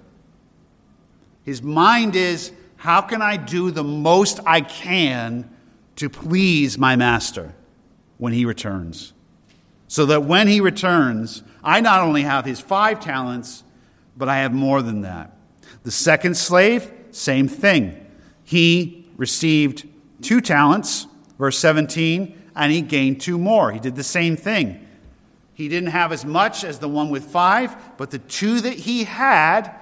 His mind is, how can I do the most I can to please my master when he returns? So that when he returns, I not only have his five talents, but I have more than that. The second slave, same thing. He received two talents, verse 17, and he gained two more. He did the same thing. He didn't have as much as the one with five, but the two that he had,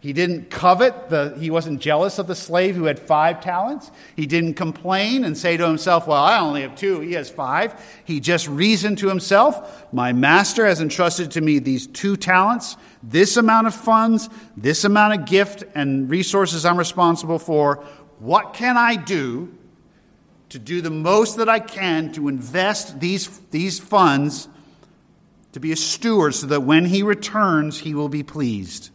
he didn't covet, the, he wasn't jealous of the slave who had five talents. He didn't complain and say to himself, Well, I only have two, he has five. He just reasoned to himself, My master has entrusted to me these two talents, this amount of funds, this amount of gift and resources I'm responsible for. What can I do to do the most that I can to invest these, these funds to be a steward so that when he returns, he will be pleased?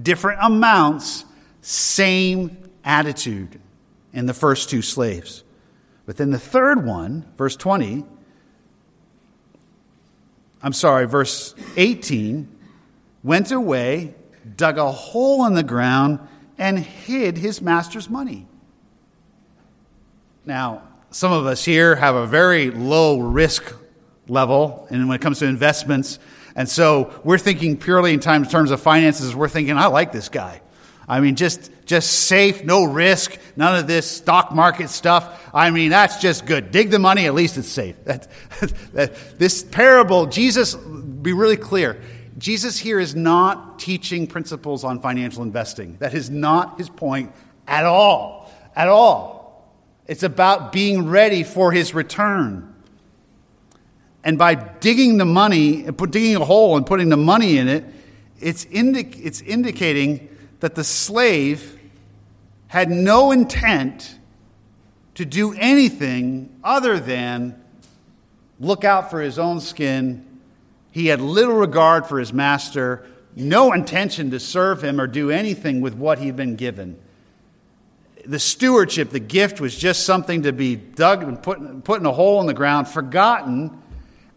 Different amounts, same attitude in the first two slaves. But then the third one, verse 20, I'm sorry, verse 18, went away, dug a hole in the ground, and hid his master's money. Now, some of us here have a very low risk level, and when it comes to investments, and so we're thinking purely in terms of finances. We're thinking, I like this guy. I mean, just just safe, no risk, none of this stock market stuff. I mean, that's just good. Dig the money, at least it's safe. That, that, this parable, Jesus, be really clear. Jesus here is not teaching principles on financial investing. That is not his point at all. At all. It's about being ready for his return. And by digging the money, digging a hole and putting the money in it, it's, it's indicating that the slave had no intent to do anything other than look out for his own skin. He had little regard for his master, no intention to serve him or do anything with what he'd been given the stewardship, the gift, was just something to be dug and put, put in a hole in the ground, forgotten.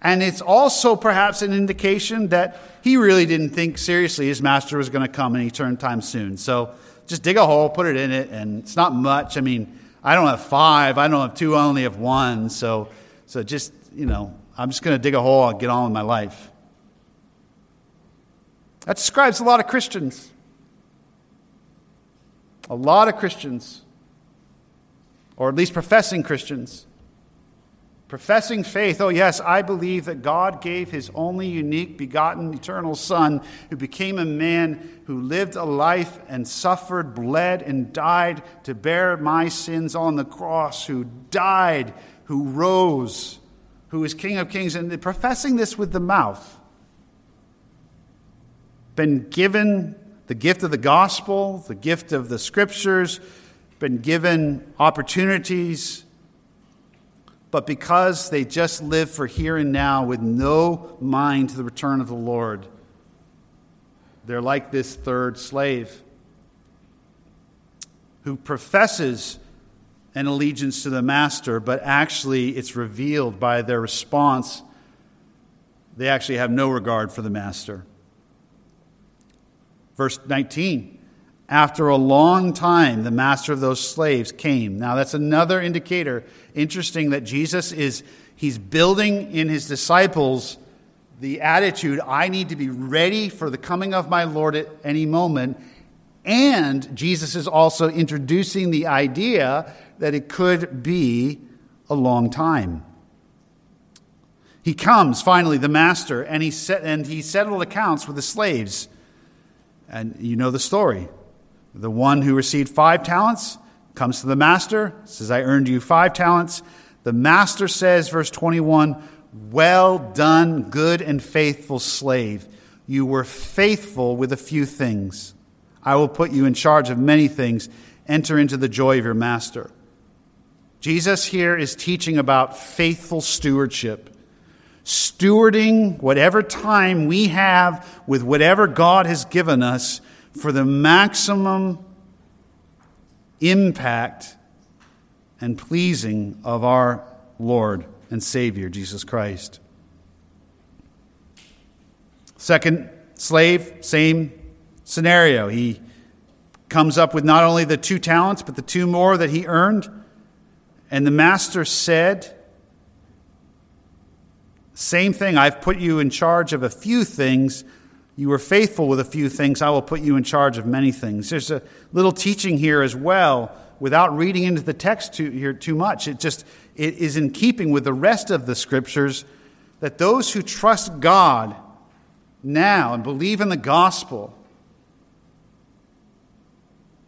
And it's also perhaps an indication that he really didn't think seriously his master was going to come any turn time soon. So just dig a hole, put it in it, and it's not much. I mean, I don't have five, I don't have two, I only have one. So, so just, you know, I'm just going to dig a hole and get on with my life. That describes a lot of Christians. A lot of Christians, or at least professing Christians, professing faith, oh, yes, I believe that God gave his only unique, begotten, eternal Son, who became a man, who lived a life and suffered, bled, and died to bear my sins on the cross, who died, who rose, who is King of kings, and professing this with the mouth, been given the gift of the gospel, the gift of the scriptures, been given opportunities, but because they just live for here and now with no mind to the return of the Lord, they're like this third slave who professes an allegiance to the master, but actually it's revealed by their response. They actually have no regard for the master. Verse 19 After a long time, the master of those slaves came. Now, that's another indicator. Interesting that Jesus is, he's building in his disciples the attitude I need to be ready for the coming of my Lord at any moment. And Jesus is also introducing the idea that it could be a long time. He comes, finally, the master, and he, set, and he settled accounts with the slaves. And you know the story. The one who received five talents comes to the master, says, I earned you five talents. The master says, verse 21, Well done, good and faithful slave. You were faithful with a few things. I will put you in charge of many things. Enter into the joy of your master. Jesus here is teaching about faithful stewardship stewarding whatever time we have with whatever God has given us for the maximum impact and pleasing of our Lord and Savior, Jesus Christ. Second slave, same scenario. He comes up with not only the two talents, but the two more that he earned. And the master said, same thing, I've put you in charge of a few things. You were faithful with a few things. I will put you in charge of many things. There's a little teaching here as well, without reading into the text too, here too much. It just it is in keeping with the rest of the scriptures that those who trust God now and believe in the gospel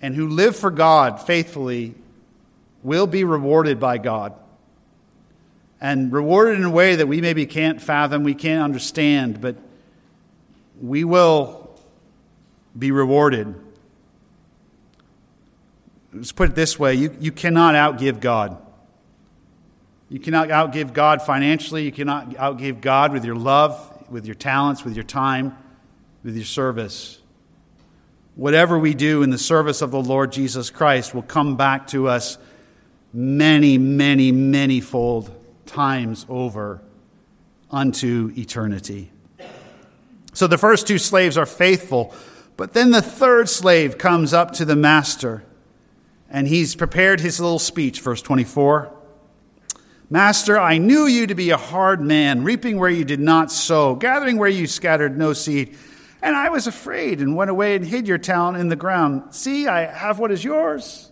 and who live for God faithfully will be rewarded by God and rewarded in a way that we maybe can't fathom, we can't understand, but we will be rewarded. Let's put it this way you, you cannot outgive God. You cannot outgive God financially. You cannot outgive God with your love, with your talents, with your time, with your service. Whatever we do in the service of the Lord Jesus Christ will come back to us many, many, many fold times over unto eternity. So the first two slaves are faithful, but then the third slave comes up to the master and he's prepared his little speech, verse 24. Master, I knew you to be a hard man, reaping where you did not sow, gathering where you scattered no seed. And I was afraid and went away and hid your talent in the ground. See, I have what is yours.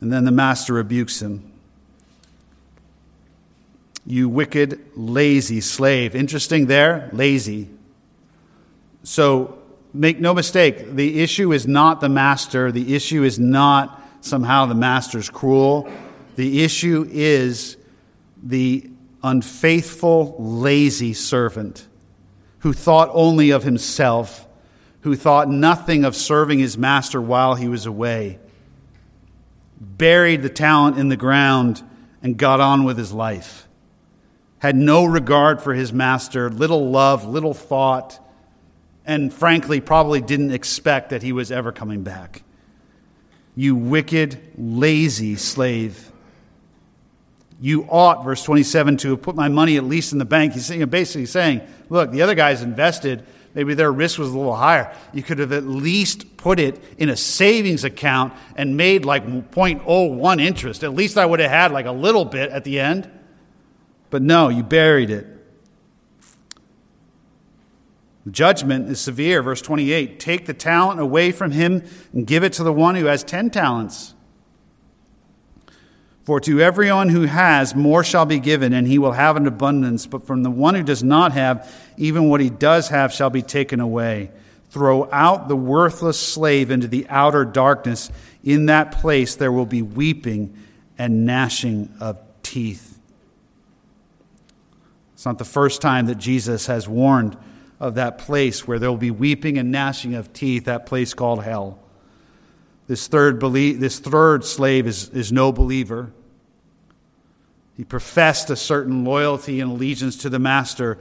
And then the master rebukes him. You wicked, lazy slave. Interesting there, lazy. So make no mistake, the issue is not the master. The issue is not somehow the master's cruel. The issue is the unfaithful, lazy servant who thought only of himself, who thought nothing of serving his master while he was away buried the talent in the ground, and got on with his life. Had no regard for his master, little love, little thought, and frankly, probably didn't expect that he was ever coming back. You wicked, lazy slave. You ought, verse 27, to have put my money at least in the bank. He's basically saying, look, the other guy's invested Maybe their risk was a little higher. You could have at least put it in a savings account and made like 0.01 interest. At least I would have had like a little bit at the end. But no, you buried it. The judgment is severe. Verse 28 Take the talent away from him and give it to the one who has 10 talents. For to everyone who has, more shall be given, and he will have an abundance. But from the one who does not have, even what he does have shall be taken away. Throw out the worthless slave into the outer darkness. In that place there will be weeping and gnashing of teeth. It's not the first time that Jesus has warned of that place where there will be weeping and gnashing of teeth, that place called hell. This third, belie- this third slave is, is no believer. He professed a certain loyalty and allegiance to the master,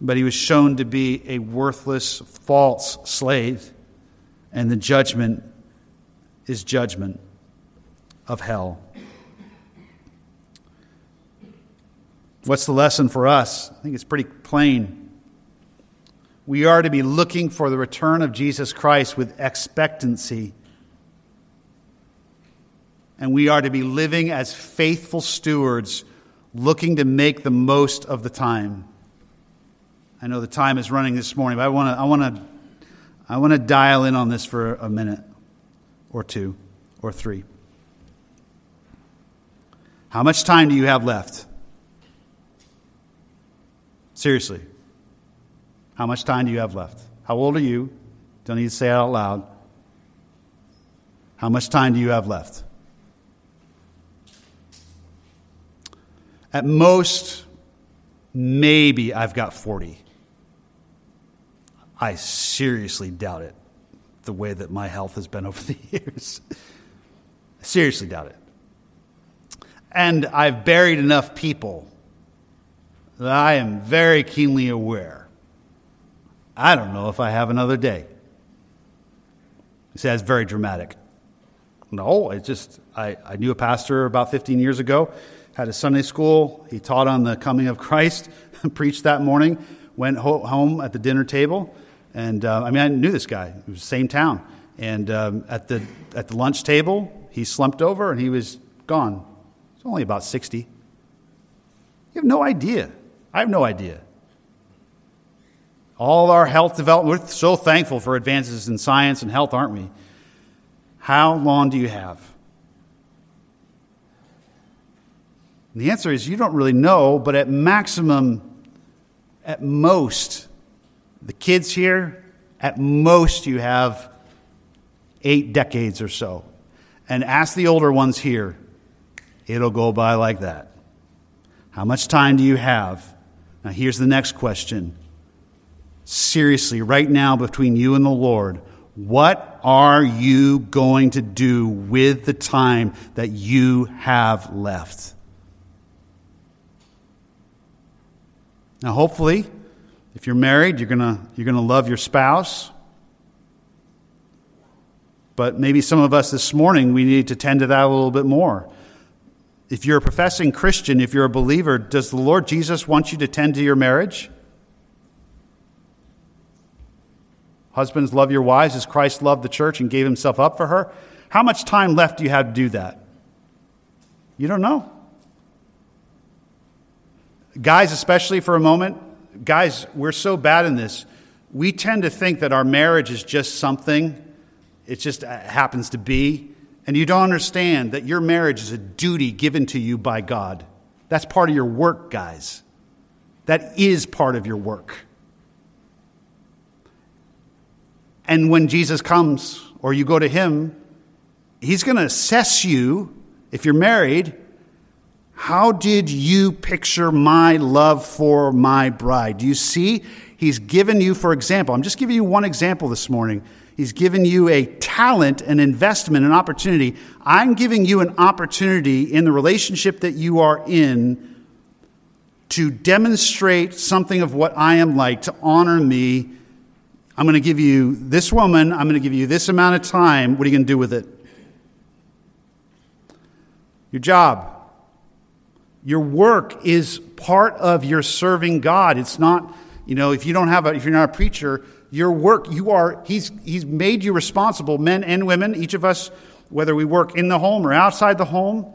but he was shown to be a worthless, false slave. And the judgment is judgment of hell. What's the lesson for us? I think it's pretty plain. We are to be looking for the return of Jesus Christ with expectancy. And we are to be living as faithful stewards looking to make the most of the time. I know the time is running this morning, but I want to I want to I want to dial in on this for a minute or two or three. How much time do you have left? Seriously. How much time do you have left? How old are you? Don't need to say it out loud. How much time do you have left? At most, maybe I've got 40. I seriously doubt it, the way that my health has been over the years. seriously doubt it. And I've buried enough people that I am very keenly aware. I don't know if I have another day. He says very dramatic. No, I just, I, I knew a pastor about 15 years ago, had a Sunday school. He taught on the coming of Christ, preached that morning, went ho- home at the dinner table. And uh, I mean, I knew this guy, it was the same town. And um, at, the, at the lunch table, he slumped over and he was gone. He's only about 60. You have no idea. I have no idea. All our health development, we're so thankful for advances in science and health, aren't we? How long do you have? And the answer is you don't really know, but at maximum, at most, the kids here, at most you have eight decades or so. And ask the older ones here, it'll go by like that. How much time do you have? Now, here's the next question. Seriously, right now, between you and the Lord, what are you going to do with the time that you have left? Now, hopefully, if you're married, you're going you're going to love your spouse. But maybe some of us this morning, we need to tend to that a little bit more. If you're a professing Christian, if you're a believer, does the Lord Jesus want you to tend to your marriage? Husbands, love your wives as Christ loved the church and gave himself up for her. How much time left do you have to do that? You don't know. Guys, especially for a moment, guys, we're so bad in this. We tend to think that our marriage is just something, it just uh, happens to be. And you don't understand that your marriage is a duty given to you by God. That's part of your work, guys. That is part of your work. And when Jesus comes or you go to him, he's going to assess you, if you're married, how did you picture my love for my bride? Do you see? He's given you, for example, I'm just giving you one example this morning. He's given you a talent, an investment, an opportunity. I'm giving you an opportunity in the relationship that you are in to demonstrate something of what I am like, to honor me I'm going to give you this woman, I'm going to give you this amount of time. What are you going to do with it? Your job. Your work is part of your serving God. It's not, you know, if you don't have a, if you're not a preacher, your work, you are, he's, he's made you responsible, men and women, each of us, whether we work in the home or outside the home,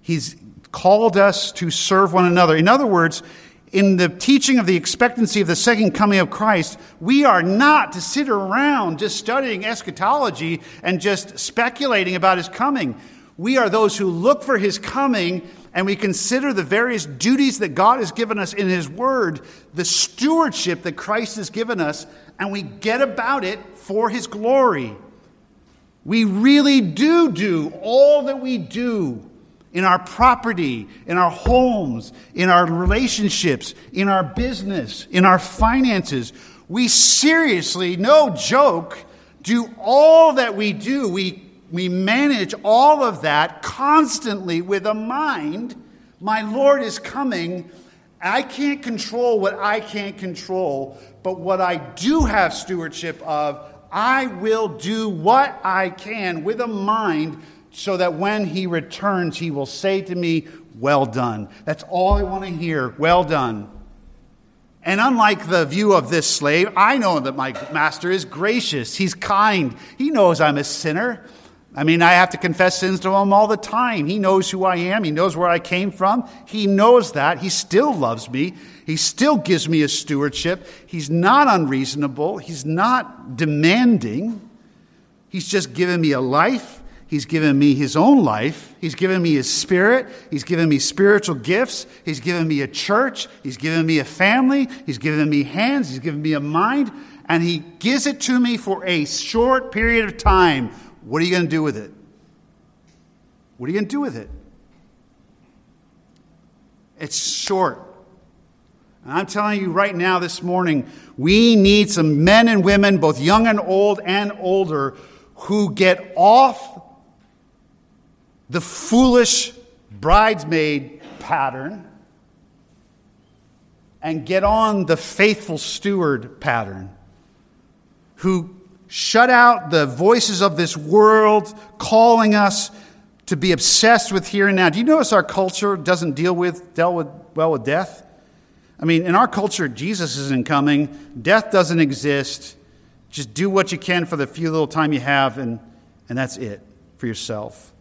he's called us to serve one another. In other words, in the teaching of the expectancy of the second coming of Christ, we are not to sit around just studying eschatology and just speculating about his coming. We are those who look for his coming and we consider the various duties that God has given us in his word, the stewardship that Christ has given us, and we get about it for his glory. We really do do all that we do in our property, in our homes, in our relationships, in our business, in our finances. We seriously, no joke, do all that we do. We, we manage all of that constantly with a mind. My Lord is coming. I can't control what I can't control, but what I do have stewardship of, I will do what I can with a mind so that when he returns, he will say to me, Well done. That's all I want to hear. Well done. And unlike the view of this slave, I know that my master is gracious. He's kind. He knows I'm a sinner. I mean, I have to confess sins to him all the time. He knows who I am. He knows where I came from. He knows that. He still loves me. He still gives me a stewardship. He's not unreasonable. He's not demanding. He's just given me a life He's given me his own life. He's given me his spirit. He's given me spiritual gifts. He's given me a church. He's given me a family. He's given me hands. He's given me a mind. And he gives it to me for a short period of time. What are you going to do with it? What are you going to do with it? It's short. And I'm telling you right now this morning, we need some men and women, both young and old and older, who get off the foolish bridesmaid pattern and get on the faithful steward pattern, who shut out the voices of this world calling us to be obsessed with here and now. Do you notice our culture doesn't deal with, deal with well with death? I mean, in our culture, Jesus isn't coming, death doesn't exist. Just do what you can for the few little time you have, and, and that's it for yourself.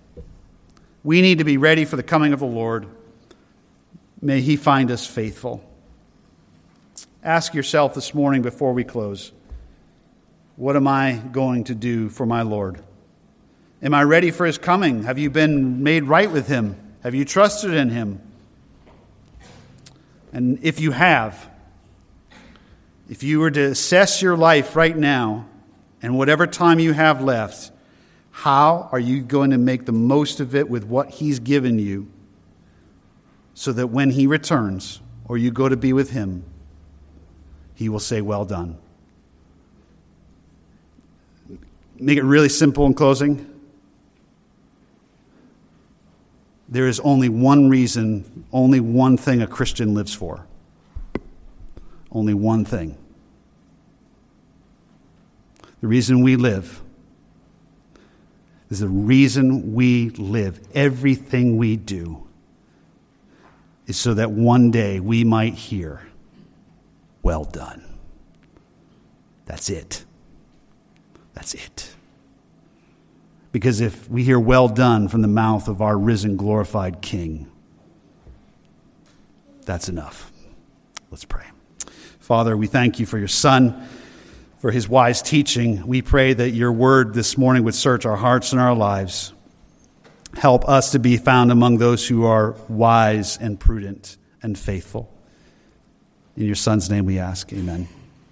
We need to be ready for the coming of the Lord. May He find us faithful. Ask yourself this morning before we close what am I going to do for my Lord? Am I ready for His coming? Have you been made right with Him? Have you trusted in Him? And if you have, if you were to assess your life right now and whatever time you have left, how are you going to make the most of it with what He's given you so that when He returns or you go to be with Him, He will say, Well done. Make it really simple in closing. There is only one reason, only one thing a Christian lives for. Only one thing. The reason we live is the reason we live. Everything we do is so that one day we might hear, Well done. That's it. That's it. Because if we hear well done from the mouth of our risen, glorified King, that's enough. Let's pray. Father, we thank you for your Son, for his wise teaching. We pray that your word this morning would search our hearts and our lives. Help us to be found among those who are wise and prudent and faithful. In your Son's name we ask. Amen.